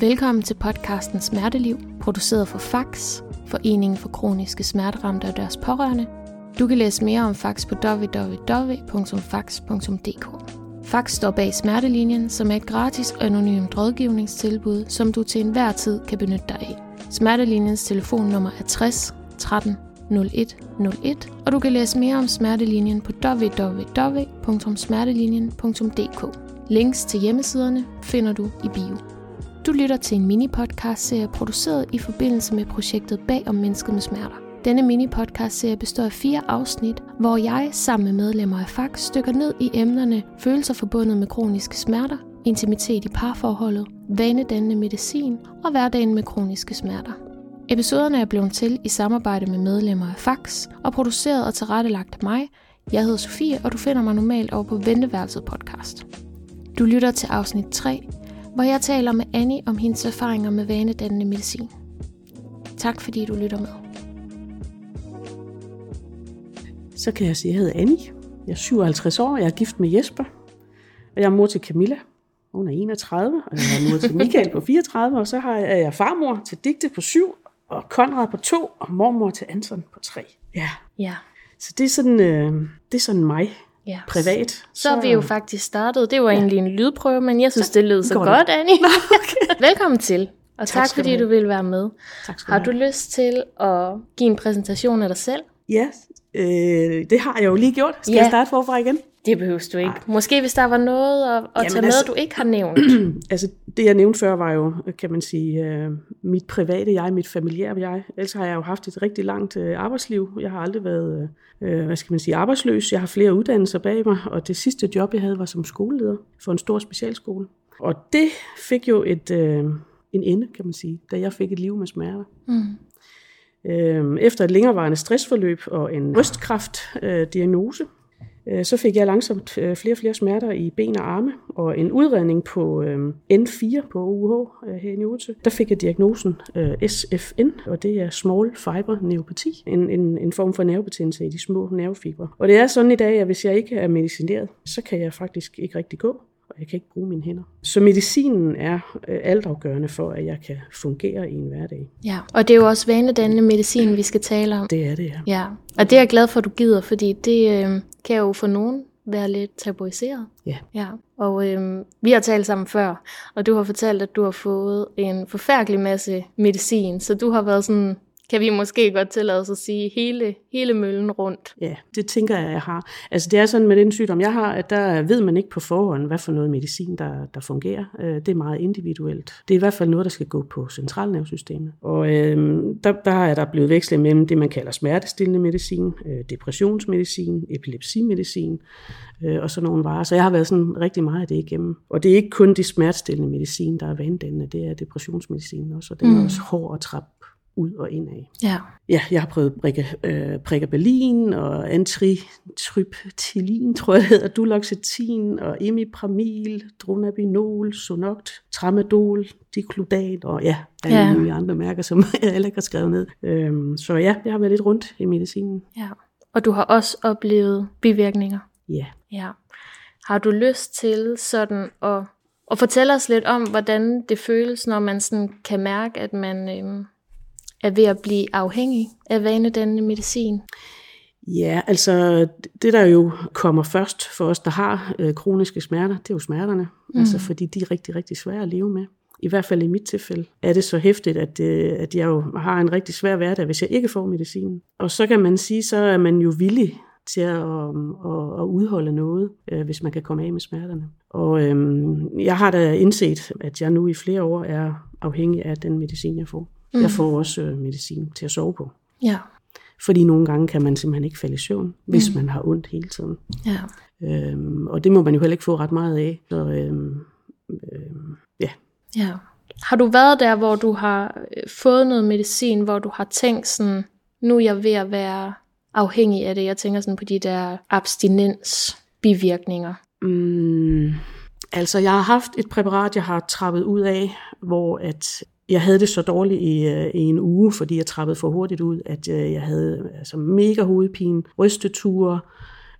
Velkommen til podcasten Smerteliv, produceret for FAX, Foreningen for Kroniske Smerteramte og deres pårørende. Du kan læse mere om FAX på www.fax.dk. FAX står bag Smertelinjen, som er et gratis og anonymt rådgivningstilbud, som du til enhver tid kan benytte dig af. Smertelinjens telefonnummer er 60 13 01 01, og du kan læse mere om Smertelinjen på www.smertelinjen.dk. Links til hjemmesiderne finder du i bio. Du lytter til en mini-podcast-serie produceret i forbindelse med projektet Bag om mennesket med smerter. Denne mini-podcast-serie består af fire afsnit, hvor jeg sammen med medlemmer af FAK dykker ned i emnerne følelser forbundet med kroniske smerter, intimitet i parforholdet, vanedannende medicin og hverdagen med kroniske smerter. Episoderne er blevet til i samarbejde med medlemmer af FAX og produceret og tilrettelagt af mig. Jeg hedder Sofie, og du finder mig normalt over på Venteværelset podcast. Du lytter til afsnit 3, hvor jeg taler med Annie om hendes erfaringer med vanedannende medicin. Tak fordi du lytter med. Så kan jeg sige, at jeg hedder Annie. Jeg er 57 år, jeg er gift med Jesper. Og jeg er mor til Camilla. Hun er 31, og jeg er mor til Michael på 34. Og så har jeg, er jeg farmor til Digte på 7, og Konrad på 2, og mormor til Anton på 3. Ja, Ja, så det er sådan, øh, det er sådan mig ja. privat. Så er vi jo faktisk startet. Det var egentlig en lydprøve, men jeg synes, det lød så går det. godt, Annie. Velkommen til, og tak, tak fordi du vil være med. Tak skal Har du have. lyst til at give en præsentation af dig selv? Ja, øh, det har jeg jo lige gjort. Skal Ja. jeg starte forfra igen? Det behøver du ikke. Måske hvis der var noget at, at Jamen tage med, altså- du ikke har nævnt. Altså, det jeg nævnte før var jo, kan man sige, øh, mit private jeg, mit familiære jeg. Ellers har jeg jo haft et rigtig langt øh, arbejdsliv. Jeg har aldrig været, øh, hvad skal man sige, arbejdsløs. Jeg har flere uddannelser bag mig, og det sidste job, jeg havde, var som skoleleder for en stor specialskole. Og det fik jo et, øh, en ende, kan man sige, da jeg fik et liv med smerter. Mm. Øh, Efter et længerevarende stressforløb og en brystkræftdiagnose, øh, Øh, så fik jeg langsomt øh, flere og flere smerter i ben og arme, og en udredning på øh, N4 på UH her i Odense. Der fik jeg diagnosen SFN, og det er Small Fiber Neuropati, en, en, en form for nervebetændelse i de små nervefibre. Og det er sådan i dag, at hvis jeg ikke er medicineret, så kan jeg faktisk ikke rigtig gå, jeg kan ikke bruge mine hænder. Så medicinen er øh, altafgørende for, at jeg kan fungere i en hverdag. Ja, og det er jo også vanedannende medicin, vi skal tale om. Det er det, ja. Ja, og det er jeg glad for, at du gider, fordi det øh, kan jo for nogen være lidt tabuiseret. Ja. Ja, og øh, vi har talt sammen før, og du har fortalt, at du har fået en forfærdelig masse medicin, så du har været sådan, kan vi måske godt tillade os at sige, hele, hele møllen rundt. Ja, det tænker jeg, jeg har. Altså det er sådan med den sygdom, jeg har, at der ved man ikke på forhånd, hvad for noget medicin, der, der fungerer. Øh, Det er meget individuelt. Det er i hvert fald noget, der skal gå på centralnervesystemet. Og øh, der, der er der blevet vekslet mellem det, man kalder smertestillende medicin, øh, depressionsmedicin, epilepsimedicin øh, og sådan nogle varer. Så jeg har været sådan rigtig meget af det igennem. Og det er ikke kun de smertestillende medicin, der er vandændende, det er depressionsmedicin også, og den er Mm. også hård at trappe ud og ind af. Ja, Ja, jeg har prøvet Briga, øh, Pregabalin og antitryptilin, tror jeg det hedder, Duloxetin og imipramil, Dronabinol, Sonoct, Tramadol, Diclodat og ja, alle Ja. mulige andre mærker, som jeg heller ikke har skrevet ned. Øhm, så ja, jeg har været lidt rundt i medicinen. ja. Og du har også oplevet bivirkninger. Ja. Ja. Har du lyst til sådan at, at fortælle os lidt om, hvordan det føles, når man sådan kan mærke, at man øhm, er ved at blive afhængig af vanedannende medicin? Ja, altså det der jo kommer først for os, der har øh, kroniske smerter, det er jo smerterne. Mm. Altså fordi de er rigtig, rigtig svære at leve med. I hvert fald i mit tilfælde er det så hæftigt, at, øh, at jeg jo har en rigtig svær hverdag, hvis jeg ikke får medicinen. Og så kan man sige, så er man jo villig til at, at, at udholde noget, øh, hvis man kan komme af med smerterne. Og øhm, jeg har da indset, at jeg nu i flere år er afhængig af den medicin, jeg får. Mm. Jeg får også øh, medicin til at sove på. Ja, Fordi nogle gange kan man simpelthen ikke falde i søvn, hvis man har ondt hele tiden. ja. Øhm, og det må man jo heller ikke få ret meget af. Så øhm, øhm, ja, Ja. Har du været der, hvor du har øh, fået noget medicin, hvor du har tænkt sådan, nu er jeg ved at være afhængig af det? Jeg tænker sådan på de der abstinens bivirkninger. Mm, altså, jeg har haft et præparat, jeg har trappet ud af, hvor at jeg havde det så dårligt i, øh, i en uge, fordi jeg trappede for hurtigt ud, at øh, jeg havde altså, mega hovedpine, rysteture,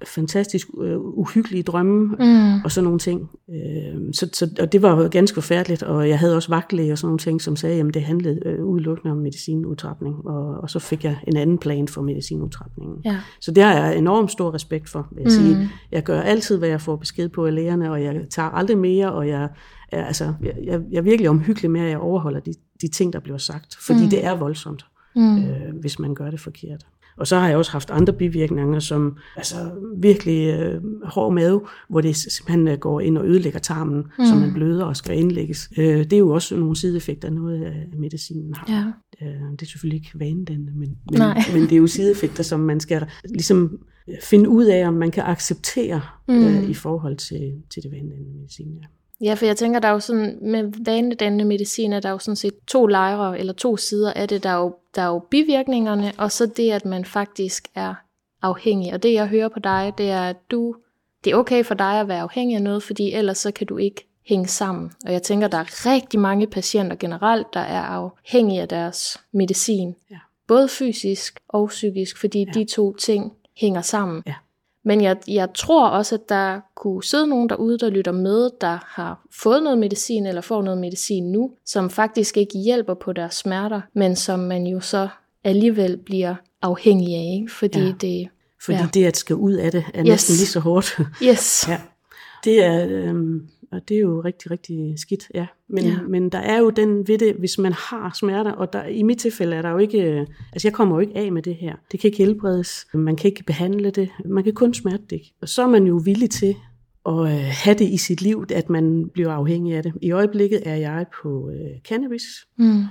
fantastisk øh, uhyggelige drømme mm. og sådan nogle ting. Øh, så, så, og det var ganske forfærdeligt, og jeg havde også vagtlæge og sådan nogle ting, som sagde, at det handlede øh, udelukkende om medicinudtrapning, og, og så fik jeg en anden plan for medicinudtrapningen. Ja. Så det har jeg enormt stor respekt for, jeg mm. sige. Jeg gør altid, hvad jeg får besked på af lægerne, og jeg tager aldrig mere, og jeg er, altså, jeg, jeg, jeg er virkelig omhyggelig med, at jeg overholder de, de ting, der bliver sagt, fordi mm. det er voldsomt, mm. øh, hvis man gør det forkert. Og så har jeg også haft andre bivirkninger, som altså virkelig øh, hård mave, hvor det simpelthen øh, går ind og ødelægger tarmen, mm. så man bløder og skal indlægges. Øh, det er jo også nogle sideeffekter, noget af medicinen har. Ja. Øh, det er selvfølgelig ikke vanedannende, men, men, men det er jo sideeffekter, som man skal ligesom finde ud af, om man kan acceptere mm. øh, i forhold til, til det vanedannende medicin. Ja. Ja, for jeg tænker, der er jo sådan, med vanedannende medicin, er der jo sådan set to lejre, eller to sider af det. Der er, jo, der er jo bivirkningerne, og så det, at man faktisk er afhængig. Og det, jeg hører på dig, det er, at du, det er okay for dig at være afhængig af noget, fordi ellers så kan du ikke hænge sammen. Og jeg tænker, der er rigtig mange patienter generelt, der er afhængige af deres medicin. Ja. Både fysisk og psykisk, fordi ja. de to ting hænger sammen. Ja. Men jeg, jeg tror også, at der kunne sidde nogen derude, der lytter med, der har fået noget medicin eller får noget medicin nu, som faktisk ikke hjælper på deres smerter, men som man jo så alligevel bliver afhængig af, ikke? fordi ja. det... Fordi ja. det at skal ud af det er yes. næsten lige så hårdt. Yes. ja. Det er, øhm, og det er jo rigtig, rigtig skidt, ja. Men, ja. men der er jo den ved det, hvis man har smerter, og der, i mit tilfælde er der jo ikke, altså jeg kommer jo ikke af med det her. Det kan ikke helbredes, man kan ikke behandle det, man kan kun smerte det. Og så er man jo villig til at øh, have det i sit liv, at man bliver afhængig af det. I øjeblikket er jeg på øh, cannabis, mm.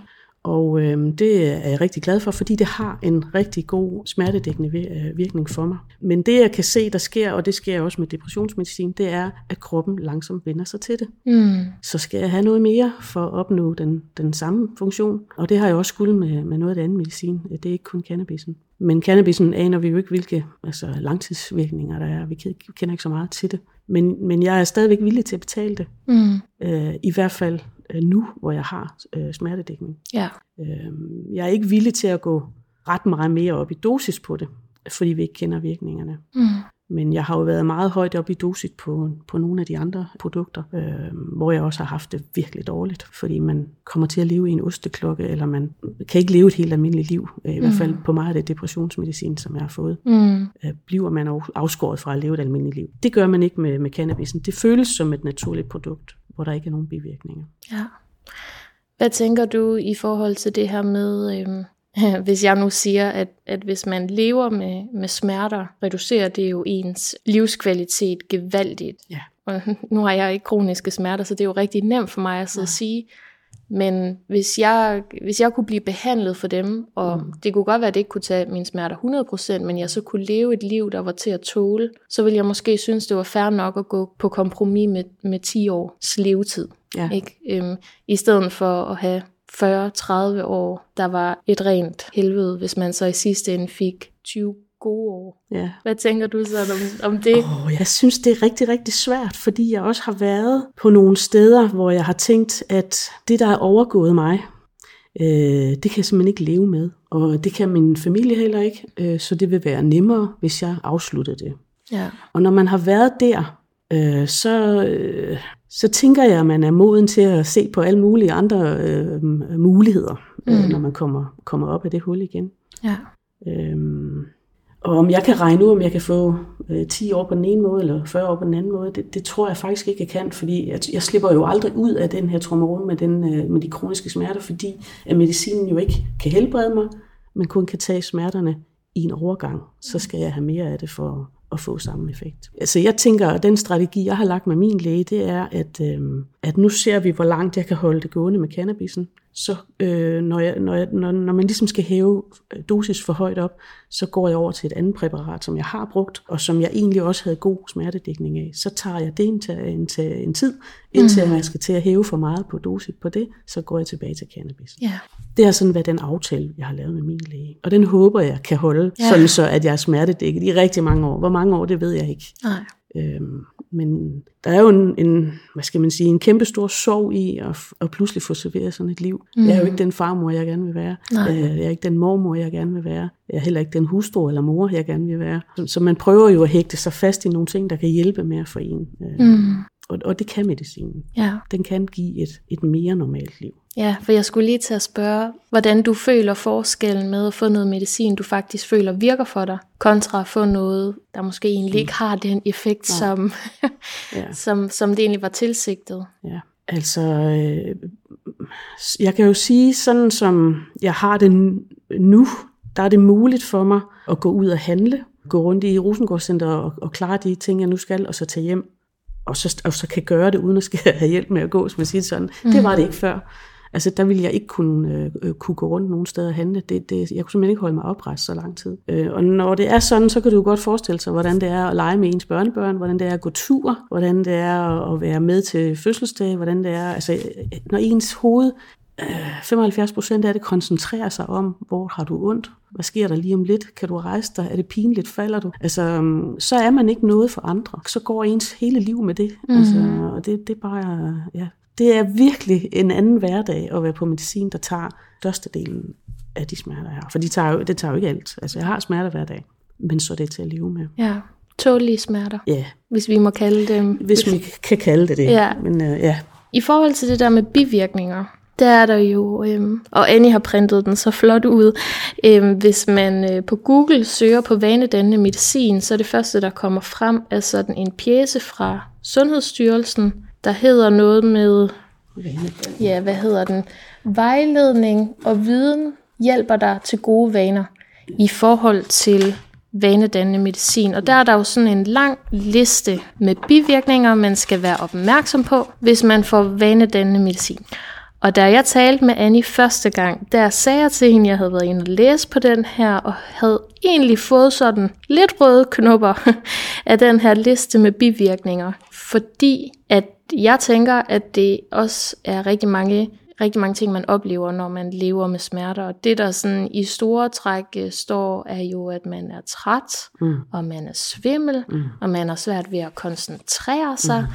Og øh, det er jeg rigtig glad for, fordi det har en rigtig god smertedækkende øh, virkning for mig. Men det jeg kan se, der sker, og det sker også med depressionsmedicin, det er, at kroppen langsomt vender sig til det. Mm. Så skal jeg have noget mere for at opnå den, den samme funktion. Og det har jeg også skulle med, med noget af det andet medicin. Det er ikke kun cannabisen. Men cannabisen aner vi jo ikke, hvilke altså, langtidsvirkninger der er. Vi kender ikke så meget til det. Men, men jeg er stadigvæk villig til at betale det. Mm. Øh, I hvert fald øh, nu, hvor jeg har øh, smertedækning. Ja. Øh, jeg er ikke villig til at gå ret meget mere op i dosis på det, fordi vi ikke kender virkningerne. Mm. Men jeg har jo været meget højt op i dosis på, på nogle af de andre produkter, øh, hvor jeg også har haft det virkelig dårligt, fordi man kommer til at leve i en osteklokke, eller man kan ikke leve et helt almindeligt liv. Øh, I mm. hvert fald på meget af det depressionsmedicin, som jeg har fået, mm. øh, bliver man afskåret fra at leve et almindeligt liv. Det gør man ikke med, med cannabisen. Det føles som et naturligt produkt hvor der ikke er nogen bivirkninger. Ja. Hvad tænker du i forhold til det her med, øhm, hvis jeg nu siger, at, at hvis man lever med, med smerter, reducerer det jo ens livskvalitet gevaldigt. Ja. Og nu har jeg ikke kroniske smerter, så det er jo rigtig nemt for mig at sidde ja. sige, men hvis jeg, hvis jeg kunne blive behandlet for dem, og mm. det kunne godt være, at det ikke kunne tage mine smerter 100%, men jeg så kunne leve et liv, der var til at tåle, så ville jeg måske synes, det var fair nok at gå på kompromis med, med 10 års levetid. Ja. Ikke? Øhm, I stedet for at have 40-30 år, der var et rent helvede, hvis man så i sidste ende fik 20 gode år. Ja. Hvad tænker du så om, om det? Oh, jeg synes, det er rigtig, rigtig svært, fordi jeg også har været på nogle steder, hvor jeg har tænkt, at det, der er overgået mig, øh, det kan jeg simpelthen ikke leve med. Og det kan min familie heller ikke, øh, så det vil være nemmere, hvis jeg afsluttede det. Ja. Og når man har været der, øh, så, øh, så tænker jeg, at man er moden til at se på alle mulige andre øh, muligheder, øh, mm. når man kommer, kommer op af det hul igen. Ja. Øhm, og om jeg kan regne ud, om jeg kan få øh, 10 år på den ene måde, eller 40 år på den anden måde, det, det tror jeg faktisk ikke, jeg kan, fordi jeg, jeg slipper jo aldrig ud af den her trommeron med, den, øh, med de kroniske smerter, fordi at medicinen jo ikke kan helbrede mig, men kun kan tage smerterne i en overgang. Så skal jeg have mere af det for at få samme effekt. Altså jeg tænker, at den strategi, jeg har lagt med min læge, det er, at, øh, at nu ser vi, hvor langt jeg kan holde det gående med cannabisen så øh, når, jeg, når, jeg, når, når man ligesom skal hæve øh, dosis for højt op, så går jeg over til et andet præparat, som jeg har brugt, og som jeg egentlig også havde god smertedækning af. Så tager jeg det en, til, en, tid, indtil mm. jeg skal til at hæve for meget på dosis på det, så går jeg tilbage til cannabis. Ja. Det har sådan været den aftale, jeg har lavet med min læge. Og den håber jeg kan holde, ja. sådan så at jeg er smertedækket i rigtig mange år. Hvor mange år, det ved jeg ikke. Nej. Øhm, men der er jo en, en, hvad skal man sige, en kæmpe stor sorg i at, at pludselig få serveret sådan et liv. Mm. Jeg er jo ikke den farmor, jeg gerne vil være. Nej. Øh, jeg er ikke den mormor, jeg gerne vil være. Jeg er heller ikke den hustru eller mor, jeg gerne vil være. Så, så man prøver jo at hægte sig fast i nogle ting, der kan hjælpe med at få en. Øh, mm. Og, og det kan medicinen. Ja. Den kan give et, et mere normalt liv. Ja, for jeg skulle lige til at spørge, hvordan du føler forskellen med at få noget medicin, du faktisk føler virker for dig, kontra at få noget, der måske egentlig ikke har den effekt, som, ja. som, som det egentlig var tilsigtet. Ja, altså, øh, jeg kan jo sige, sådan som jeg har det nu, der er det muligt for mig at gå ud og handle, gå rundt i Rosengårdscenter og, og klare de ting, jeg nu skal, og så tage hjem og så, og så kan gøre det, uden at skal have hjælp med at gå, som jeg siger sådan. Mm. Det var det ikke før. Altså, der ville jeg ikke kunne, øh, kunne gå rundt nogen steder og handle. Det, det, jeg kunne simpelthen ikke holde mig oprejst så lang tid. Øh, og når det er sådan, så kan du jo godt forestille sig, hvordan det er at lege med ens børnebørn, hvordan det er at gå tur, hvordan det er at være med til fødselsdag, hvordan det er, altså, når ens hoved 75 procent af det koncentrerer sig om, hvor har du ondt? Hvad sker der lige om lidt? Kan du rejse dig? Er det pinligt? Falder du? Altså, øhm, så er man ikke noget for andre. Så går ens hele liv med det. Mm. Altså, og det, det er bare, ja. Det er virkelig en anden hverdag at være på medicin, der tager størstedelen af de smerter, her. For de tager jo, det tager jo ikke alt. Altså, jeg har smerter hver dag, men så er det til at leve med. Ja, tålige smerter. Ja. Hvis vi må kalde dem. Hvis vi kan kalde det det. Ja. Men, uh, ja. I forhold til det der med bivirkninger, der er der jo, øhm, og Annie har printet den så flot ud, øhm, hvis man øh, på Google søger på vanedannende medicin, så er det første, der kommer frem, er sådan en pjæse fra Sundhedsstyrelsen, der hedder noget med, ja, hvad hedder den, vejledning og viden hjælper dig til gode vaner i forhold til vanedannende medicin. Og der er der jo sådan en lang liste med bivirkninger, man skal være opmærksom på, hvis man får vanedannende medicin. Og da jeg talte med Annie første gang, der sagde jeg til hende, at jeg havde været inde og læse på den her, og havde egentlig fået sådan lidt røde knopper af den her liste med bivirkninger. Fordi at jeg tænker, at det også er rigtig mange rigtig mange ting, man oplever, når man lever med smerter. Og det, der sådan i store træk øh, står, er jo, at man er træt, mm. og man er svimmel, mm. og man har svært ved at koncentrere sig, mm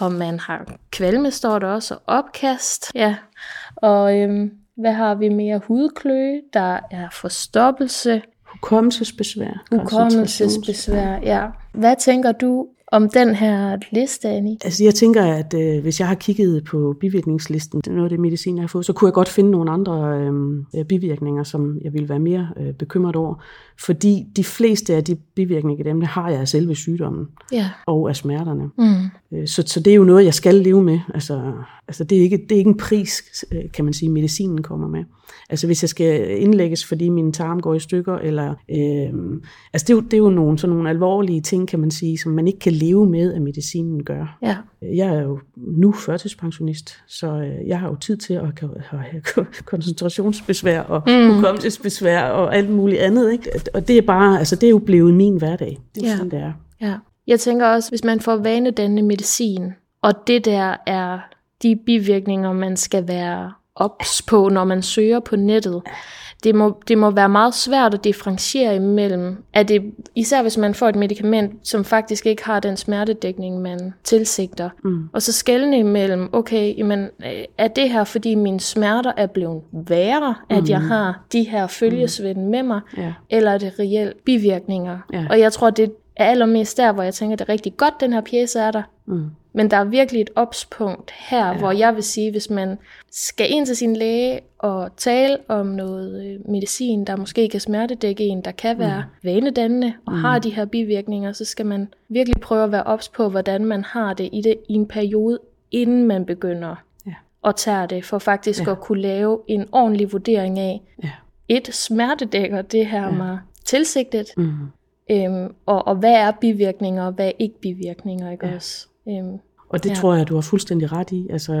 og man har kvalme, står der også, og opkast. Ja. Og øhm, hvad har vi mere? Hudkløe, der er forstoppelse. Hukommelsesbesvær. Hukommelsesbesvær, ja. Hvad tænker du om den her liste, Annie? Altså jeg tænker, at øh, hvis jeg har kigget på bivirkningslisten, noget af det medicin, jeg har fået, så kunne jeg godt finde nogle andre øh, bivirkninger, som jeg ville være mere øh, bekymret over. Fordi de fleste af de bivirkninger, dem, det har jeg af selve sygdommen ja. og af smerterne. Mm. Øh, så, så det er jo noget, jeg skal leve med. Altså, altså det, er ikke, det er ikke en pris, øh, kan man sige, medicinen kommer med. Altså hvis jeg skal indlægges, fordi min tarm går i stykker, eller øh, altså det er, jo, det er jo nogle, sådan nogle alvorlige ting, kan man sige, som man ikke kan leve med, at medicinen gør. Ja. Jeg er jo nu førtidspensionist, så øh, jeg har jo tid til at have koncentrationsbesvær og mm. hukommelsesbesvær og alt muligt andet. Ikke? Og det er bare, altså det er jo blevet min hverdag. Det er ja. sådan, det er. Ja. Jeg tænker også, hvis man får vanedannende medicin, og det der er de bivirkninger, man skal være ops på, når man søger på nettet. Det må, det må være meget svært at differentiere imellem, at det, især hvis man får et medicament, som faktisk ikke har den smertedækning, man tilsigter. Mm. Og så skældne imellem, okay, jamen, er det her, fordi mine smerter er blevet værre, mm. at jeg mm. har de her følgesvend mm. med mig, yeah. eller er det reelt bivirkninger? Yeah. Og jeg tror, det er allermest der, hvor jeg tænker, det er rigtig godt, den her pjæse er der. Mm. Men der er virkelig et opspunkt her, ja. hvor jeg vil sige, hvis man skal ind til sin læge og tale om noget øh, medicin, der måske kan smertedække en, der kan være mm. vanedannende og mm. har de her bivirkninger, så skal man virkelig prøve at være ops på, hvordan man har det i, det i en periode, inden man begynder ja. at tage det, for faktisk ja. at kunne lave en ordentlig vurdering af, ja. et smertedækker det her ja. mig tilsigtet, mm. Øhm, og, og hvad er bivirkninger, og hvad er ikke bivirkninger, ikke ja. også? Øhm, og det ja. tror jeg, du har fuldstændig ret i. Altså,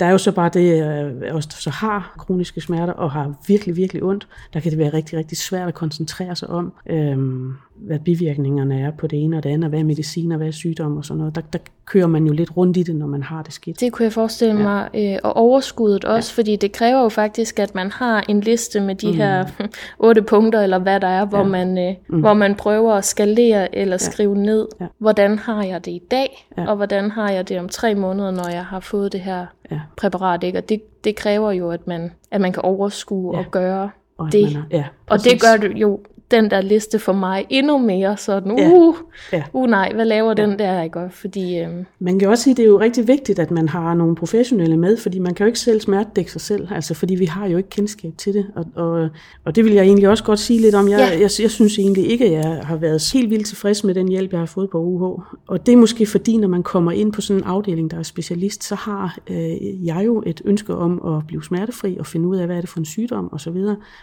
der er jo så bare det, at os der så har kroniske smerter og har virkelig, virkelig ondt, der kan det være rigtig, rigtig svært at koncentrere sig om, øhm, hvad bivirkningerne er på det ene og det andet, hvad er medicin og hvad er sygdom og sådan noget. Der, der kører man jo lidt rundt i det, når man har det skidt. Det kunne jeg forestille ja. mig. Øh, og overskuddet også, ja. fordi det kræver jo faktisk, at man har en liste med de mm. her otte punkter, eller hvad der er, hvor, ja. man, øh, mm. hvor man prøver at skalere eller ja. skrive ned, ja. hvordan har jeg det i dag, ja. og hvordan har jeg det om tre måneder, når jeg har fået det her ja. præparat. Ikke? Og det, det kræver jo, at man, at man kan overskue ja. og gøre og det. Er, ja, og det gør det jo den der liste for mig endnu mere sådan, uh, ja. Ja. uh nej, hvad laver ja. den der, ikke? Fordi, øhm, man kan også sige, at det er jo rigtig vigtigt, at man har nogle professionelle med, fordi man kan jo ikke selv smertedække sig selv, altså fordi vi har jo ikke kendskab til det, og, og, og det vil jeg egentlig også godt sige lidt om. Jeg, ja. jeg, jeg synes egentlig ikke, at jeg har været helt vildt tilfreds med den hjælp, jeg har fået på UH, og det er måske fordi, når man kommer ind på sådan en afdeling, der er specialist, så har øh, jeg jo et ønske om at blive smertefri og finde ud af, hvad er det for en sygdom osv.,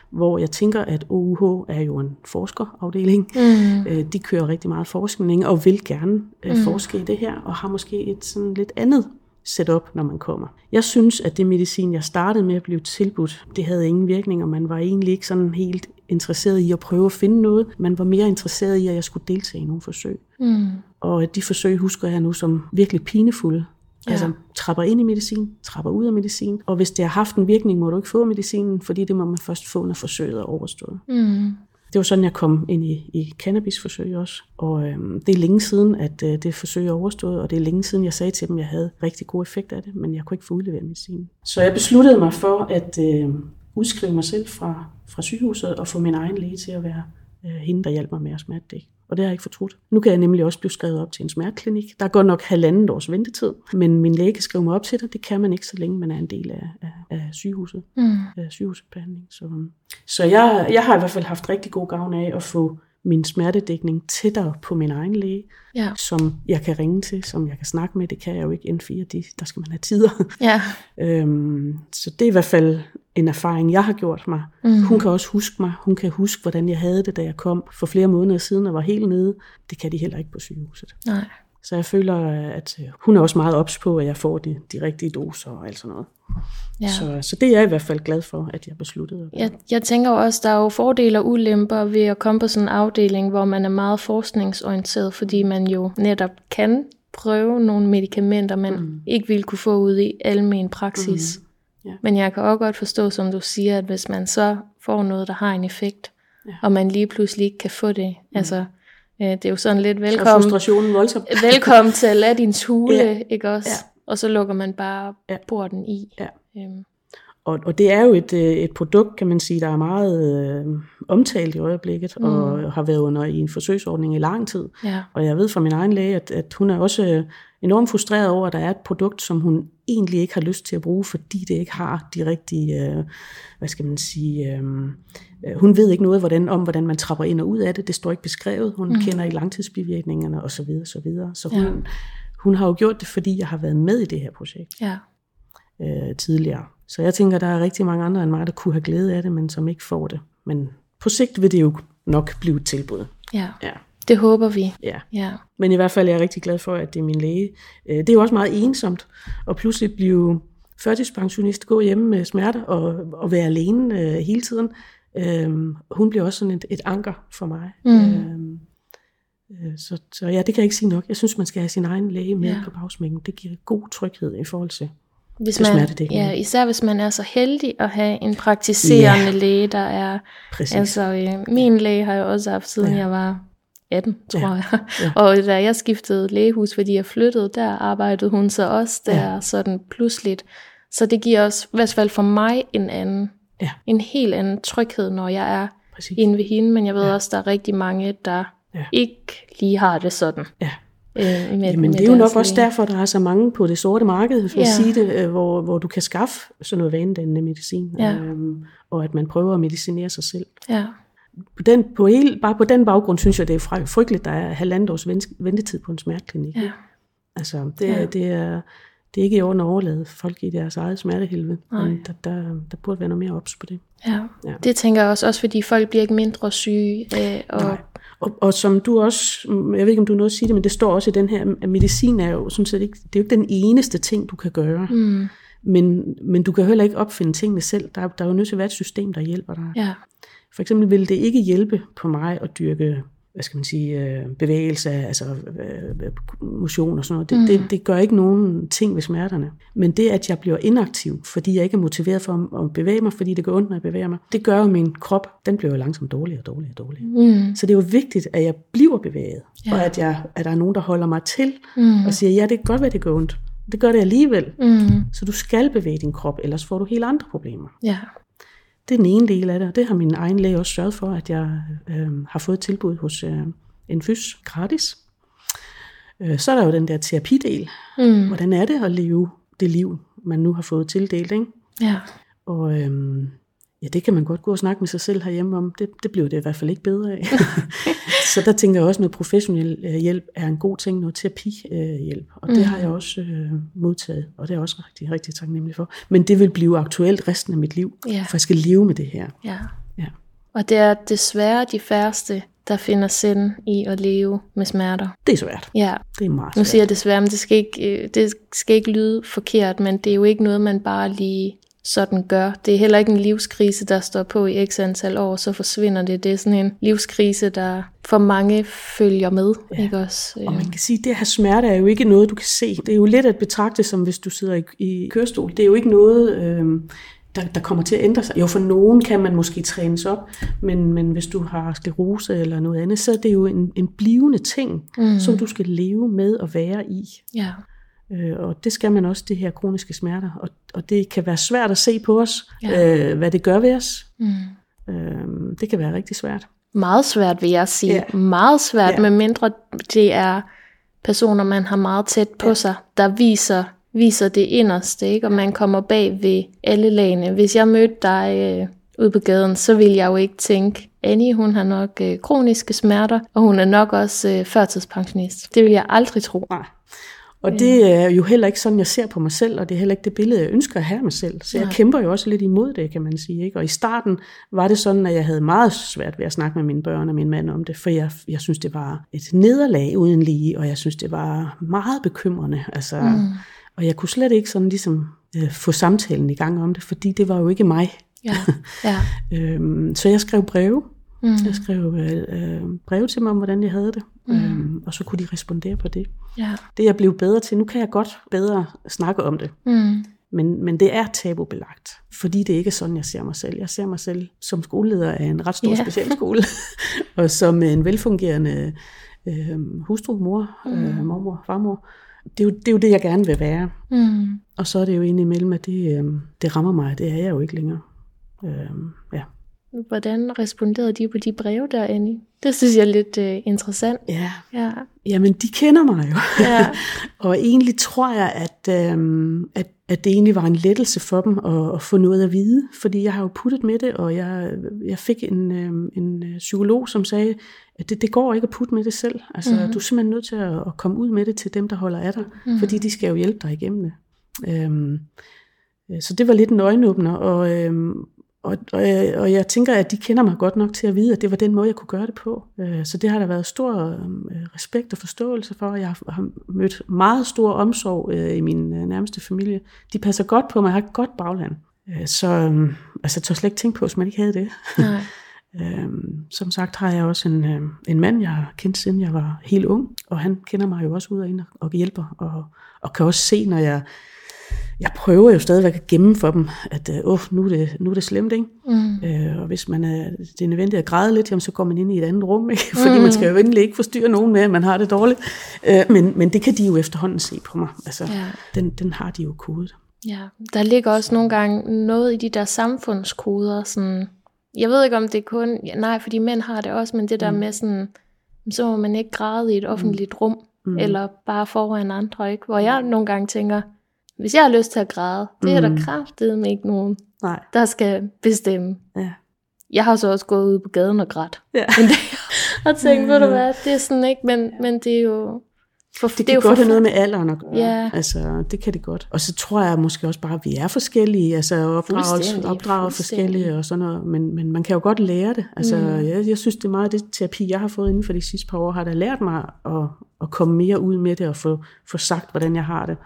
hvor jeg tænker, at OUH er jo en forskerafdeling. Mm. Øh, de kører rigtig meget forskning og vil gerne øh, mm. forske i det her, og har måske et sådan lidt andet setup, når man kommer. Jeg synes, at det medicin, jeg startede med at blive tilbudt, det havde ingen virkning, og man var egentlig ikke sådan helt interesseret i at prøve at finde noget. Man var mere interesseret i, at jeg skulle deltage i nogle forsøg. Mm. Og de forsøg husker jeg nu som virkelig pinefulde. Ja. Altså trapper ind i medicin, trapper ud af medicin. Og hvis det har haft en virkning, må du ikke få medicinen, fordi det må man først få, når forsøget er overstået. Mm det var sådan, jeg kom ind i, i cannabisforsøg også. Og øhm, det er længe siden, at øh, det forsøg er overstået, og det er længe siden, jeg sagde til dem, at jeg havde rigtig god effekt af det, men jeg kunne ikke få udleveret medicin. Så jeg besluttede mig for at øh, udskrive mig selv fra, fra sygehuset og få min egen læge til at være øh, hende, der hjalp mig med at smertedække og det har jeg ikke fortrudt. Nu kan jeg nemlig også blive skrevet op til en smerteklinik. Der går nok halvandet års ventetid, men min læge kan skrive mig op til det. Det kan man ikke, så længe man er en del af, af, af sygehuset, mm. af sygehusbehandling. Så, så jeg, jeg har i hvert fald haft rigtig god gavn af at få min smertedækning tættere på min egen læge, ja. som jeg kan ringe til, som jeg kan snakke med. Det kan jeg jo ikke N4, de, der skal man have tider. Ja. øhm, så det er i hvert fald en erfaring, jeg har gjort mig. Mm. Hun kan også huske mig. Hun kan huske, hvordan jeg havde det, da jeg kom for flere måneder siden og var helt nede. Det kan de heller ikke på sygehuset. Nej. Så jeg føler, at øh, hun er også meget ops på, at jeg får de, de rigtige doser og alt sådan noget. Ja. Så, så det er jeg i hvert fald glad for, at jeg besluttede. Jeg, jeg tænker også, der er jo fordele og ulemper ved at komme på sådan en afdeling, hvor man er meget forskningsorienteret, fordi man jo netop kan prøve nogle medicamenter, man mm. ikke ville kunne få ud i almen praksis. Mm. Ja. Men jeg kan også godt forstå, som du siger, at hvis man så får noget, der har en effekt, ja. og man lige pludselig ikke kan få det, mm. altså øh, det er jo sådan lidt velkommen, frustrationen voldsom. velkommen til Aladdins hule, ja. ikke også? Ja. Og så lukker man bare ja. porten i. Ja. Øhm. Og, og det er jo et, øh, et produkt, kan man sige, der er meget øh, omtalt i øjeblikket, mm. og har været under i en forsøgsordning i lang tid. Ja. Og jeg ved fra min egen læge, at, at hun er også enormt frustreret over, at der er et produkt, som hun egentlig ikke har lyst til at bruge, fordi det ikke har de rigtige, øh, hvad skal man sige, øh, øh hun ved ikke noget hvordan, om, hvordan man trapper ind og ud af det. Det står ikke beskrevet. Hun mm. kender ikke langtidsbivirkningerne osv. Så, videre, så, videre. så hun, ja. hun har jo gjort det, fordi jeg har været med i det her projekt ja. øh, tidligere. Så jeg tænker, der er rigtig mange andre end mig, der kunne have glæde af det, men som ikke får det. Men på sigt vil det jo nok blive et tilbud. Ja. ja. Det håber vi. Ja. ja. Men i hvert fald er jeg rigtig glad for, at det er min læge. Øh, det er jo også meget ensomt at pludselig blive førtidspensionist, gå hjemme med smerter og, og være alene øh, hele tiden. Øhm, hun bliver også sådan et, et anker for mig. Mm. Øhm, øh, så, så ja, det kan jeg ikke sige nok. Jeg synes, man skal have sin egen læge med ja. på bagsmækken. Det giver god tryghed i forhold til hvis man, ja, især hvis man er så heldig at have en praktiserende ja. læge, der er... Præcis. Altså, øh, min læge har jeg også haft, siden ja. jeg var 18, tror ja. jeg. Ja. Og da jeg skiftede lægehus, fordi jeg flyttede, der arbejdede hun så også der ja. sådan pludseligt. Så det giver også, i hvert fald for mig, en anden, ja. en helt anden tryghed, når jeg er Præcis. inde ved hende. Men jeg ved ja. også, der er rigtig mange, der ja. ikke lige har det sådan. Ja. Øh, med, Jamen, med det er jo nok også derfor, der er så mange på det sorte marked, for ja. at sige det, øh, hvor, hvor du kan skaffe sådan noget vanedannende medicin, ja. øhm, og at man prøver at medicinere sig selv. Ja på den, på hele, bare på den baggrund synes jeg, det er frygteligt, der er halvandet års ventetid på en smerteklinik. Ja. Altså, det, ja. det, er, det er ikke i orden at overlade folk i deres eget smertehelvede. Men der, der, der burde være noget mere ops på det. Ja. ja, det tænker jeg også, også fordi folk bliver ikke mindre syge. Øh, og Nej. Og, og som du også, jeg ved ikke om du noget at sige det, men det står også i den her, at medicin er jo sådan set ikke, det er jo ikke den eneste ting, du kan gøre. Mm. Men, men du kan heller ikke opfinde tingene selv. Der, der er jo nødt til at være et system, der hjælper dig. Ja. For eksempel ville det ikke hjælpe på mig at dyrke hvad skal man sige, øh, bevægelse, altså øh, motion og sådan noget. Det, mm. det, det gør ikke nogen ting ved smerterne. Men det, at jeg bliver inaktiv, fordi jeg ikke er motiveret for at bevæge mig, fordi det gør ondt, når jeg bevæger mig, det gør jo min krop, den bliver jo langsomt dårligere og dårligere og dårligere. Mm. Så det er jo vigtigt, at jeg bliver bevæget, ja. og at, jeg, at der er nogen, der holder mig til mm. og siger, ja, det kan godt være, det gør ondt. Det gør det alligevel. Mm. Så du skal bevæge din krop, ellers får du helt andre problemer. Ja. Det er den ene del af det, og det har min egen læge også sørget for, at jeg øh, har fået tilbud hos øh, en fys gratis. Øh, så er der jo den der terapidel. Mm. Hvordan er det at leve det liv, man nu har fået tildelt? Ikke? Ja. Og øh, ja, det kan man godt gå og snakke med sig selv herhjemme om. Det, det bliver det i hvert fald ikke bedre af. så der tænker jeg også, noget professionel øh, hjælp er en god ting, noget terapihjælp. Og mm. det har jeg også øh, modtaget, og det er jeg også rigtig, rigtig taknemmelig for. Men det vil blive aktuelt resten af mit liv, ja. for jeg skal leve med det her. Ja. ja. Og det er desværre de færreste, der finder sind i at leve med smerter. Det er svært. Ja. Det er meget svært. Nu siger jeg desværre, men det skal, ikke, øh, det skal ikke lyde forkert, men det er jo ikke noget, man bare lige sådan gør. Det er heller ikke en livskrise, der står på i x antal år, så forsvinder det. Det er sådan en livskrise, der for mange følger med. Ja. Ikke også? Og man kan sige, at det her smerte er jo ikke noget, du kan se. Det er jo lidt at betragte som, hvis du sidder i, i kørestol. Det er jo ikke noget... Øh, der, der kommer til at ændre sig. Jo, for nogen kan man måske trænes op, men, men hvis du har sklerose eller noget andet, så er det jo en, en blivende ting, mm. som du skal leve med og være i. Ja. Øh, og det skal man også, det her kroniske smerter. Og, og det kan være svært at se på os, ja. øh, hvad det gør ved os. Mm. Øh, det kan være rigtig svært. Meget svært, vil jeg sige. Ja. Meget svært, ja. med mindre det er personer, man har meget tæt på ja. sig, der viser, viser det inderste, ikke? og man kommer bag ved alle lagene. Hvis jeg mødte dig øh, ude på gaden, så ville jeg jo ikke tænke, Annie, hun har nok øh, kroniske smerter, og hun er nok også øh, førtidspensionist. Det vil jeg aldrig tro. Nej. Og det er jo heller ikke sådan, jeg ser på mig selv, og det er heller ikke det billede, jeg ønsker at have mig selv. Så jeg kæmper jo også lidt imod det, kan man sige. Ikke? Og i starten var det sådan, at jeg havde meget svært ved at snakke med mine børn og min mand om det, for jeg, jeg synes, det var et nederlag uden lige, og jeg synes, det var meget bekymrende. Altså, mm. Og jeg kunne slet ikke sådan ligesom øh, få samtalen i gang om det, fordi det var jo ikke mig. Ja. Ja. øhm, så jeg skrev breve. Mm. Jeg skrev øh, øh, breve til mig om, hvordan jeg havde det. Mm. Øhm, og så kunne de respondere på det. Ja. Det jeg blev bedre til, nu kan jeg godt bedre snakke om det. Mm. Men, men det er tabubelagt, fordi det ikke er sådan, jeg ser mig selv. Jeg ser mig selv som skoleleder af en ret stor yeah. specialskole, og som en velfungerende øh, hustru, mor, mm. øh, mormor, farmor. Det er, jo, det er jo det, jeg gerne vil være. Mm. Og så er det jo indimellem, at det, øh, det rammer mig. Det er jeg jo ikke længere. Øh, ja. Hvordan responderede de på de breve der, Annie? Det synes jeg er lidt uh, interessant. Ja. ja. Jamen, de kender mig jo. Ja. og egentlig tror jeg, at, øhm, at, at det egentlig var en lettelse for dem at, at få noget at vide, fordi jeg har jo puttet med det, og jeg, jeg fik en, øhm, en øh, psykolog, som sagde, at det, det går ikke at putte med det selv. Altså, mm-hmm. du er simpelthen nødt til at, at komme ud med det til dem, der holder af dig, mm-hmm. fordi de skal jo hjælpe dig igennem det. Øhm, øh, så det var lidt en øjenåbner, og, øhm, og, og, og jeg tænker, at de kender mig godt nok til at vide, at det var den måde, jeg kunne gøre det på. Øh, så det har der været stor øh, respekt og forståelse for. Jeg har mødt meget stor omsorg øh, i min nærmeste familie. De passer godt på mig. Jeg har et godt bagland. Så altså, jeg tør slet ikke tænke på, hvis man ikke havde det. Nej. Som sagt har jeg også en, en mand, jeg har kendt siden jeg var helt ung, og han kender mig jo også ud og ind og hjælper, og, og kan også se, når jeg jeg prøver jo stadigvæk at gemme for dem, at øh, uh, nu, er det, nu er det slemt, ikke? Mm. Øh, og hvis man er, det er nødvendigt at græde lidt, jamen, så går man ind i et andet rum, ikke? fordi mm. man skal jo endelig ikke forstyrre nogen med, at man har det dårligt. Øh, men, men det kan de jo efterhånden se på mig. Altså, ja. den, den har de jo kodet. Ja, der ligger også nogle gange noget i de der samfundskoder, sådan, jeg ved ikke om det er kun, ja, nej, fordi mænd har det også, men det der mm. med sådan, så må man ikke græde i et offentligt mm. rum, mm. eller bare foran andre, ikke? Hvor jeg nogle gange tænker, hvis jeg har lyst til at græde, det mm. er der mm. kraftedeme ikke nogen, Nej. der skal bestemme. Ja. Jeg har så også gået ud på gaden og grædt. Ja. Men det, og tænkt, ved du hvad, det er sådan ikke, men, men det er jo... For, det, det kan det godt have noget med alderen at gøre. Ja. Altså, det kan det godt. Og så tror jeg måske også bare, at vi er forskellige. Altså, opdraget, opdraget forskellige og sådan noget. Men, men man kan jo godt lære det. Altså, mm. jeg, jeg synes, det er meget det terapi, jeg har fået inden for de sidste par år, har da lært mig at, at komme mere ud med det og få, få sagt, hvordan jeg har det.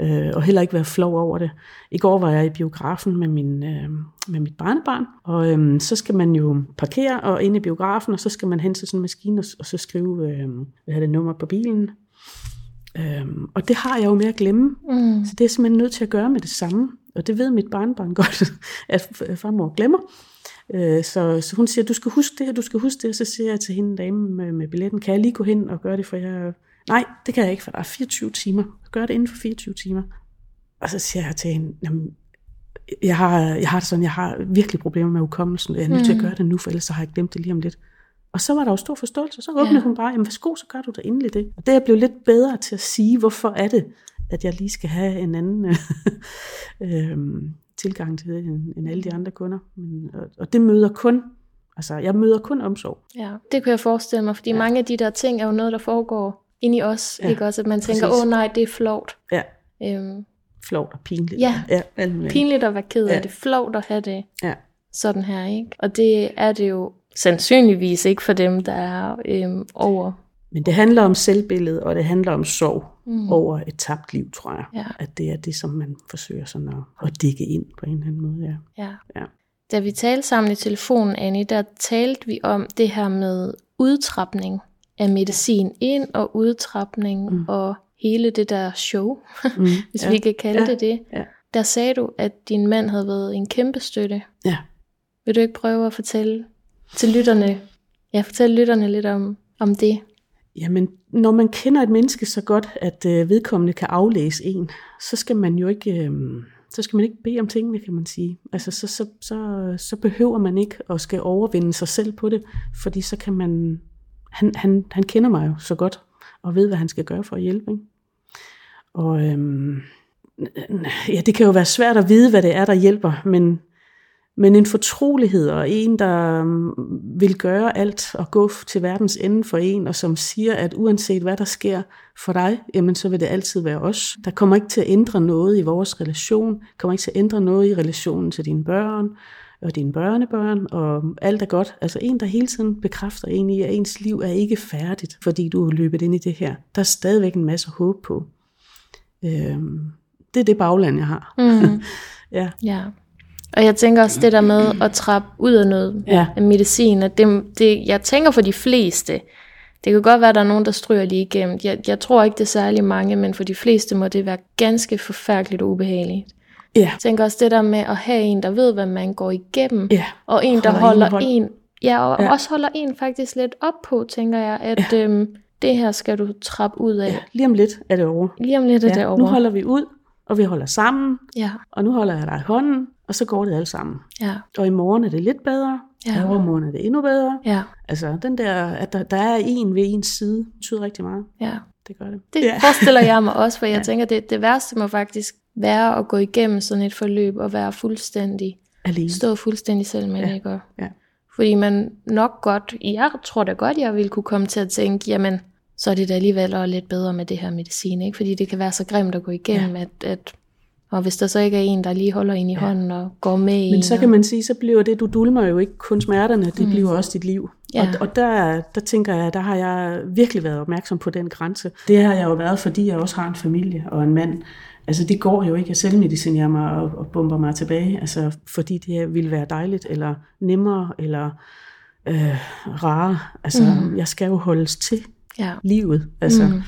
Øh, og heller ikke være flov over det. I går var jeg i biografen med, min, øh, med mit barnebarn, og øh, så skal man jo parkere og ind i biografen, og så skal man hente sådan en maskine og, og så skrive øh, hvad er det, nummer på bilen. Øh, og det har jeg jo med at glemme, mm. så det er simpelthen nødt til at gøre med det samme. Og det ved mit barnebarn godt, at farmor glemmer. Øh, så, så hun siger, du skal huske det her, du skal huske det, og så siger jeg til hende dame med, med billetten, kan jeg lige gå hen og gøre det, for jeg... Nej, det kan jeg ikke, for der er 24 timer. Gør det inden for 24 timer. Og så siger jeg til hende, jamen, jeg har, jeg har det sådan, jeg har virkelig problemer med hukommelsen. Jeg er nødt til at mm. gøre det nu, for ellers så har jeg glemt det lige om lidt. Og så var der jo stor forståelse. Så åbnede ja. hun bare, jamen værsgo, så gør du da endelig det. Og det er jeg blevet lidt bedre til at sige, hvorfor er det, at jeg lige skal have en anden øh, tilgang til det, end, end alle de andre kunder. Men, og, og det møder kun, altså jeg møder kun omsorg. Ja, det kan jeg forestille mig, fordi ja. mange af de der ting er jo noget, der foregår ind i os, ja, ikke også? At man tænker, åh oh, nej, det er flot. Ja. Øhm, flot og pinligt. Ja, ja pinligt at være ked af ja. det. Flot at have det ja. sådan her, ikke? Og det er det jo sandsynligvis ikke for dem, der er øhm, over men det handler om selvbillede, og det handler om sorg mm. over et tabt liv, tror jeg. Ja. At det er det, som man forsøger sådan at, at dække ind på en eller anden måde. Ja. Ja. ja. Da vi talte sammen i telefonen, Annie, der talte vi om det her med udtrapning af medicin ind og udtrapning mm. og hele det der show, mm. hvis ja. vi kan kalde ja. det det. Ja. Der sagde du, at din mand havde været en kæmpe støtte. Ja. Vil du ikke prøve at fortælle til lytterne, ja, fortælle lytterne lidt om, om det? Jamen, når man kender et menneske så godt, at øh, vedkommende kan aflæse en, så skal man jo ikke, øh, så skal man ikke bede om tingene, kan man sige. Altså, så, så, så, så behøver man ikke at skal overvinde sig selv på det, fordi så kan man, han, han, han kender mig jo så godt, og ved, hvad han skal gøre for at hjælpe. Ikke? Og øhm, ja, det kan jo være svært at vide, hvad det er, der hjælper, men men en fortrolighed og en, der øhm, vil gøre alt og gå til verdens ende for en, og som siger, at uanset hvad der sker for dig, jamen så vil det altid være os. Der kommer ikke til at ændre noget i vores relation, kommer ikke til at ændre noget i relationen til dine børn og dine børnebørn, og alt er godt. Altså en, der hele tiden bekræfter en i, at ens liv er ikke færdigt, fordi du har løbet ind i det her. Der er stadigvæk en masse håb på. Øhm, det er det bagland, jeg har. Mm. ja. ja. Og jeg tænker også det der med at trappe ud af noget ja. af medicin, at det, det, jeg tænker for de fleste, det kan godt være, at der er nogen, der stryger lige igennem. Jeg, jeg tror ikke, det er særlig mange, men for de fleste må det være ganske forfærdeligt ubehageligt. Ja. Jeg tænker også det der med at have en, der ved, hvad man går igennem, ja. og en, der holder, holder en, ja, og ja. også holder en faktisk lidt op på, tænker jeg, at ja. øhm, det her skal du trappe ud af. Ja, lige om lidt er det over. Lige om lidt er ja, det over. Nu holder vi ud, og vi holder sammen, ja. og nu holder jeg dig i hånden, og så går det alt sammen. Ja. Og i morgen er det lidt bedre, ja. og i morgen er det endnu bedre. Ja. Altså den der, at der, der er en ved ens side, betyder rigtig meget. Ja. Det gør det. Det ja. forestiller jeg mig også, for jeg ja. tænker, det, det værste må faktisk være at gå igennem sådan et forløb, og være fuldstændig, Alene. stå fuldstændig selv med ja. det, ikke? Ja. Fordi man nok godt, jeg tror da godt, jeg ville kunne komme til at tænke, jamen, så er det da alligevel også lidt bedre med det her medicin, ikke? Fordi det kan være så grimt at gå igennem, ja. at, at og hvis der så ikke er en, der lige holder en i ja. hånden og går med Men så kan man sige, så bliver det, du dulmer jo ikke kun smerterne, det mm. bliver også dit liv. Ja. Og, og der, der tænker jeg, der har jeg virkelig været opmærksom på den grænse. Det har jeg jo været, fordi jeg også har en familie og en mand. Altså det går jo ikke, jeg selvmedicinerer mig og, og bomber mig tilbage, altså fordi det ville være dejligt, eller nemmere, eller øh, rare. Altså mm. jeg skal jo holdes til ja. livet. Altså, mm.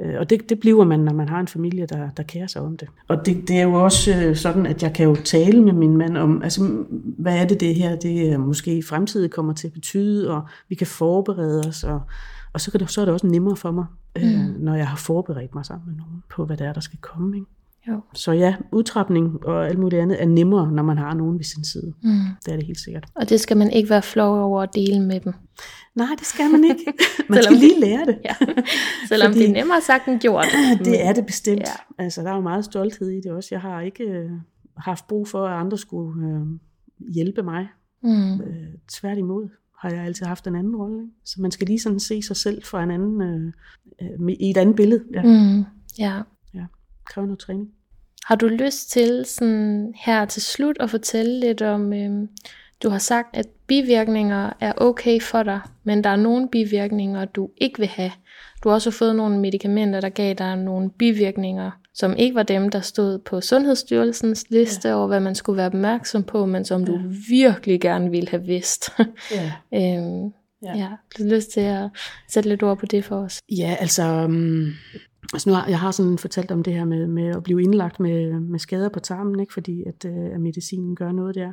Øh, og det, det bliver man, når man har en familie, der, der kærer sig om det. Og det, det er jo også øh, sådan, at jeg kan jo tale med min mand om, altså, hvad er det det her, det øh, måske i fremtiden kommer til at betyde, og vi kan forberede os, og, og så, kan det, så er det også nemmere for mig, mm. øh, når jeg har forberedt mig sammen med nogen på, hvad det er, der skal komme. Ikke? Jo. Så ja, udtrapning og alt muligt andet er nemmere, når man har nogen ved sin side. Mm. Det er det helt sikkert. Og det skal man ikke være flov over at dele med dem. Nej, det skal man ikke. Man skal lige lære det. ja. Selvom Fordi, det er nemmere sagt end gjort. Det er det bestemt. Ja. Altså, der er jo meget stolthed i det også. Jeg har ikke øh, haft brug for, at andre skulle øh, hjælpe mig. Mm. Øh, tværtimod har jeg altid haft en anden rolle. Så man skal lige sådan se sig selv fra en anden, øh, øh, i et andet billede. Ja. Mm. ja. Kræver noget træning. Har du lyst til sådan her til slut at fortælle lidt om, øh, du har sagt, at bivirkninger er okay for dig, men der er nogle bivirkninger, du ikke vil have. du har også fået nogle medicamenter, der gav dig nogle bivirkninger, som ikke var dem, der stod på Sundhedsstyrelsens liste ja. over, hvad man skulle være opmærksom på, men som ja. du virkelig gerne ville have vidst. Ja. øhm, ja. ja. Du har lyst til at sætte lidt ord på det for os? Ja, altså... Altså nu har, jeg har sådan fortalt om det her med, med at blive indlagt med, med skader på tarmen, ikke fordi at, øh, at medicinen gør noget der.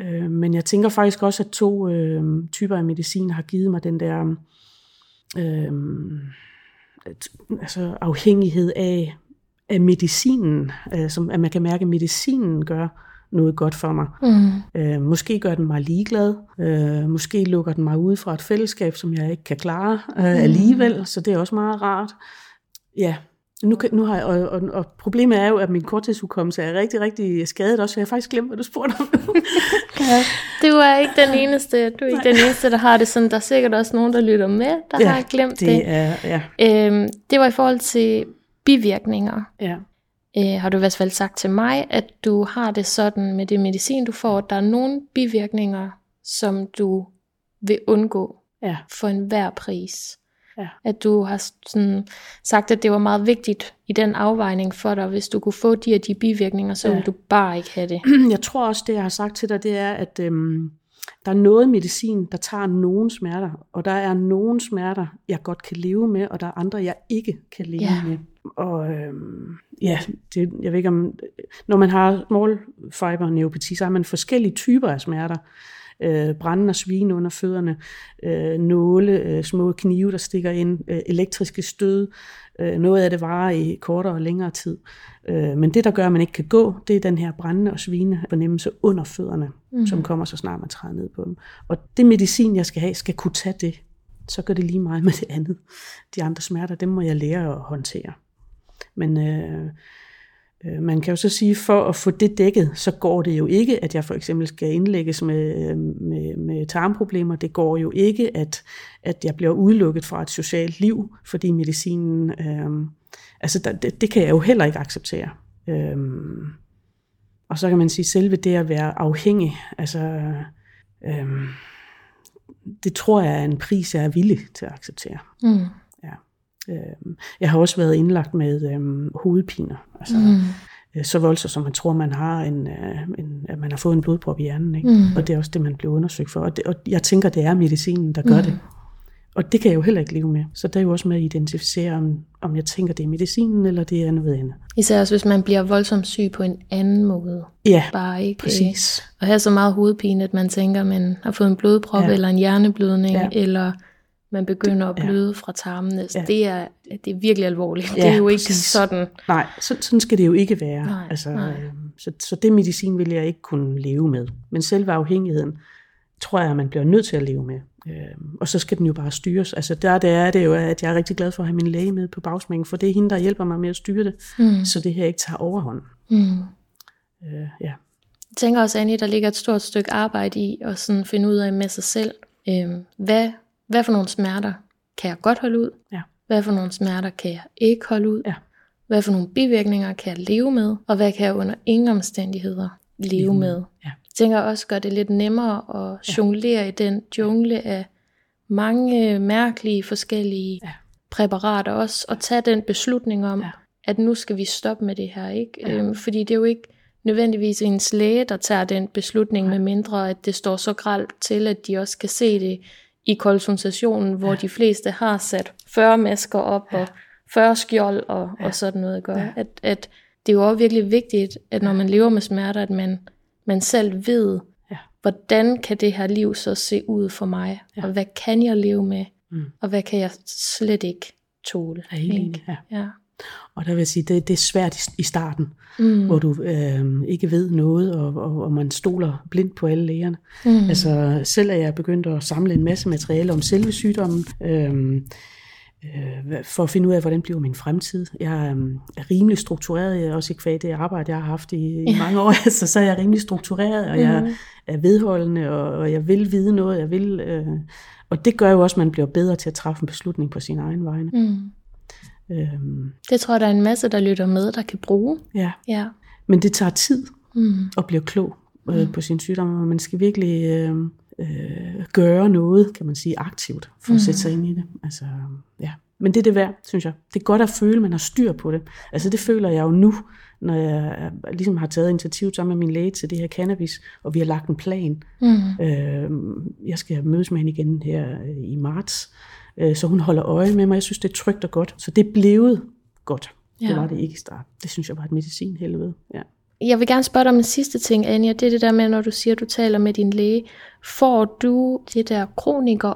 Øh, men jeg tænker faktisk også, at to øh, typer af medicin har givet mig den der øh, altså afhængighed af, af medicinen, øh, som, at man kan mærke, at medicinen gør noget godt for mig. Mm. Øh, måske gør den mig ligeglad, øh, måske lukker den mig ud fra et fællesskab, som jeg ikke kan klare øh, mm. alligevel, så det er også meget rart. Ja, nu, kan, nu har jeg, og, og, og problemet er jo, at min korttidshukommelse er rigtig, rigtig skadet også, så jeg har faktisk glemt, hvad du spurgte om. ja. Du er ikke den eneste, du er ikke den eneste, der har det sådan. Der er sikkert også nogen, der lytter med, der ja, har glemt det. det. Er, ja. øhm, det var i forhold til bivirkninger. Ja. Øh, har du i hvert fald sagt til mig, at du har det sådan med det medicin, du får, at der er nogle bivirkninger, som du vil undgå ja. for enhver pris. Ja. At du har sådan sagt, at det var meget vigtigt i den afvejning for dig, hvis du kunne få de af de bivirkninger, så ja. ville du bare ikke have det. Jeg tror også, det jeg har sagt til dig, det er, at øhm, der er noget medicin, der tager nogle smerter, og der er nogle smerter, jeg godt kan leve med, og der er andre, jeg ikke kan leve ja. med. Og øhm, ja, det, jeg ved ikke om, når man har small fiber neuropati, så har man forskellige typer af smerter øh, brænde og svine under fødderne, øh, nåle, øh, små knive, der stikker ind, øh, elektriske stød. Øh, noget af det varer i kortere og længere tid. Øh, men det, der gør, at man ikke kan gå, det er den her brændende og svine fornemmelse under fødderne, mm. som kommer så snart man træder ned på dem. Og det medicin, jeg skal have, skal kunne tage det. Så gør det lige meget med det andet. De andre smerter, dem må jeg lære at håndtere. Men Øh, Øh, man kan jo så sige, for at få det dækket, så går det jo ikke, at jeg for eksempel skal indlægges med, øh, med, med tarmproblemer. Det går jo ikke, at, at jeg bliver udelukket fra et socialt liv, fordi medicinen... Øh, altså, der, det, det kan jeg jo heller ikke acceptere. Øh, og så kan man sige, selve det at være afhængig, altså... Øh, det tror jeg er en pris, jeg er villig til at acceptere. Mm. Øh, jeg har også været indlagt med øh, hovedpiner. Altså, mm. øh, så voldsomt, som man tror, man har en, øh, en, at man har fået en blodprop i hjernen. Ikke? Mm. Og det er også det, man bliver undersøgt for. Og, det, og jeg tænker, det er medicinen, der gør mm. det. Og det kan jeg jo heller ikke leve med. Så det er jo også med at identificere, om, om jeg tænker, det er medicinen, eller det er noget andet. Især også, hvis man bliver voldsomt syg på en anden måde. Ja, Bare ikke præcis. Øh, at have så meget hovedpine, at man tænker, man har fået en blodprop, ja. eller en hjerneblødning, ja. eller man begynder at bløde ja. fra tarmene. Altså, ja. Det, er, det er virkelig alvorligt. Ja, det er jo præcis. ikke sådan. Nej, så, sådan skal det jo ikke være. Nej, altså, nej. Øh, så, så det medicin vil jeg ikke kunne leve med. Men selve afhængigheden, tror jeg, man bliver nødt til at leve med. Øh, og så skal den jo bare styres. Altså der, der er det jo, at jeg er rigtig glad for at have min læge med på bagsmængen, for det er hende, der hjælper mig med at styre det, mm. så det her ikke tager overhånd. Mm. Øh, ja. Jeg tænker også, Annie, der ligger et stort stykke arbejde i at sådan finde ud af med sig selv, øh, hvad hvad for nogle smerter kan jeg godt holde ud? Ja. Hvad for nogle smerter kan jeg ikke holde ud? Ja. Hvad for nogle bivirkninger kan jeg leve med? Og hvad kan jeg under ingen omstændigheder leve mm. med? Ja. Jeg tænker også gør det lidt nemmere at jonglere ja. i den jungle af mange mærkelige forskellige ja. præparater også, og tage den beslutning om, ja. at nu skal vi stoppe med det her. ikke? Ja. Øhm, fordi det er jo ikke nødvendigvis ens læge, der tager den beslutning, med mindre at det står så gralt til, at de også kan se det i konsultationen, hvor ja. de fleste har sat 40 masker op ja. og 40 skjold og, ja. og sådan noget gør. Ja. At, at det er jo også virkelig vigtigt, at når man lever med smerter, at man, man selv ved, ja. hvordan kan det her liv så se ud for mig, ja. og hvad kan jeg leve med, mm. og hvad kan jeg slet ikke tåle. Ja, ja. ja. Og der vil jeg sige, det, det er svært i starten, mm. hvor du øh, ikke ved noget, og, og, og man stoler blindt på alle lægerne. Mm. Altså selv er jeg begyndt at samle en masse materiale om selve sygdommen, øh, øh, for at finde ud af, hvordan bliver min fremtid. Jeg er rimelig struktureret, også i kvad det arbejde, jeg har haft i, i mange år, så, så er jeg rimelig struktureret, og jeg mm. er vedholdende, og, og jeg vil vide noget, jeg vil... Øh, og det gør jo også, at man bliver bedre til at træffe en beslutning på sin egen vegne. Mm. Øhm, det tror jeg, der er en masse, der lytter med, der kan bruge. Ja. ja. Men det tager tid mm. at blive klog øh, mm. på sin sygdom, og man skal virkelig øh, øh, gøre noget, kan man sige, aktivt, for mm. at sætte sig ind i det. Altså, ja. Men det er det værd, synes jeg. Det er godt at føle, at man har styr på det. Altså det føler jeg jo nu, når jeg ligesom har taget initiativ sammen med min læge til det her cannabis, og vi har lagt en plan. Mm. Øh, jeg skal mødes med hende igen her øh, i marts, øh, så hun holder øje med mig. Jeg synes, det er trygt og godt. Så det blevet godt. Ja. Det var det ikke i start. Det synes jeg var et medicin helvede. Ja. Jeg vil gerne spørge dig om en sidste ting, Anja. Det er det der med, når du siger, at du taler med din læge. Får du det der kroniker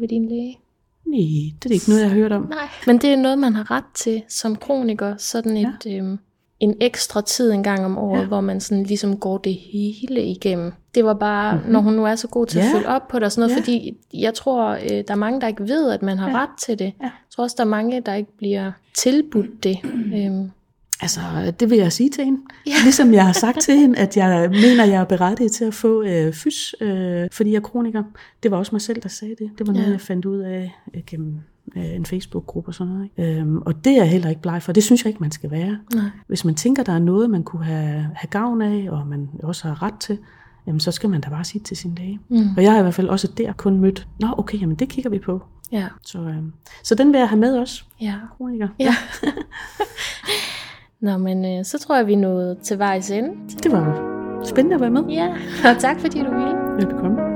ved din læge? Nej, det er ikke noget, jeg har hørt om. Nej, men det er noget, man har ret til som kroniker. Sådan et, ja. øhm, en ekstra tid en gang om året, ja. hvor man sådan ligesom går det hele igennem. Det var bare, mm-hmm. når hun nu er så god til ja. at følge op på det og sådan noget, ja. fordi jeg tror, øh, der er mange, der ikke ved, at man har ja. ret til det. Ja. Jeg tror også, der er mange, der ikke bliver tilbudt det. øhm. Altså, det vil jeg sige til hende. Ja. Ligesom jeg har sagt til hende, at jeg mener, jeg er berettiget til at få øh, fys, øh, fordi jeg er kroniker. Det var også mig selv, der sagde det. Det var noget, ja. jeg fandt ud af øh, gennem en Facebook-gruppe og sådan noget. Ikke? Øhm, og det er jeg heller ikke bleg for. Det synes jeg ikke, man skal være. Nej. Hvis man tænker, der er noget, man kunne have, have gavn af, og man også har ret til, jamen så skal man da bare sige til sin læge. Mm. Og jeg har i hvert fald også der kun mødt, nå okay, jamen det kigger vi på. Ja. Så, øhm, så den vil jeg have med også. Ja. Kroniker. Ja. Nå, men øh, så tror jeg, vi nået til vejs ende. Det var spændende at være med. Ja, og tak fordi du ville. Velbekomme.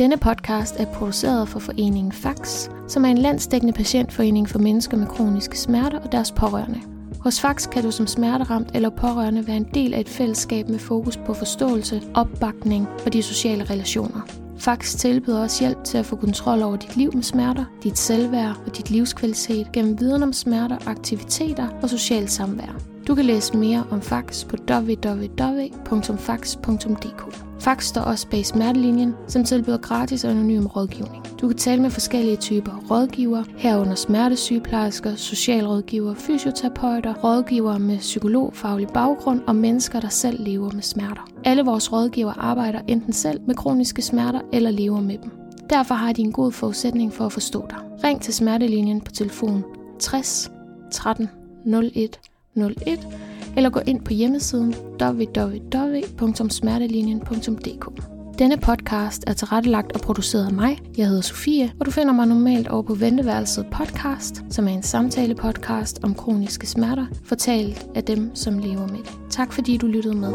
Denne podcast er produceret for foreningen FAX, som er en landsdækkende patientforening for mennesker med kroniske smerter og deres pårørende. Hos Fax kan du som smerteramt eller pårørende være en del af et fællesskab med fokus på forståelse, opbakning og de sociale relationer. Fax tilbyder også hjælp til at få kontrol over dit liv med smerter, dit selvværd og dit livskvalitet gennem viden om smerter, aktiviteter og socialt samvær. Du kan læse mere om Fax på www.fax.dk. Fax står også bag smertelinjen, som tilbyder gratis og anonym rådgivning. Du kan tale med forskellige typer rådgiver, herunder smertesygeplejersker, socialrådgiver, fysioterapeuter, rådgivere med psykologfaglig baggrund og mennesker, der selv lever med smerter. Alle vores rådgiver arbejder enten selv med kroniske smerter eller lever med dem. Derfor har de en god forudsætning for at forstå dig. Ring til smertelinjen på telefon 60 13 01 01 eller gå ind på hjemmesiden www.smertelinjen.dk. Denne podcast er tilrettelagt og produceret af mig. Jeg hedder Sofie, og du finder mig normalt over på Venteværelset podcast, som er en samtale-podcast om kroniske smerter, fortalt af dem, som lever med det. Tak fordi du lyttede med.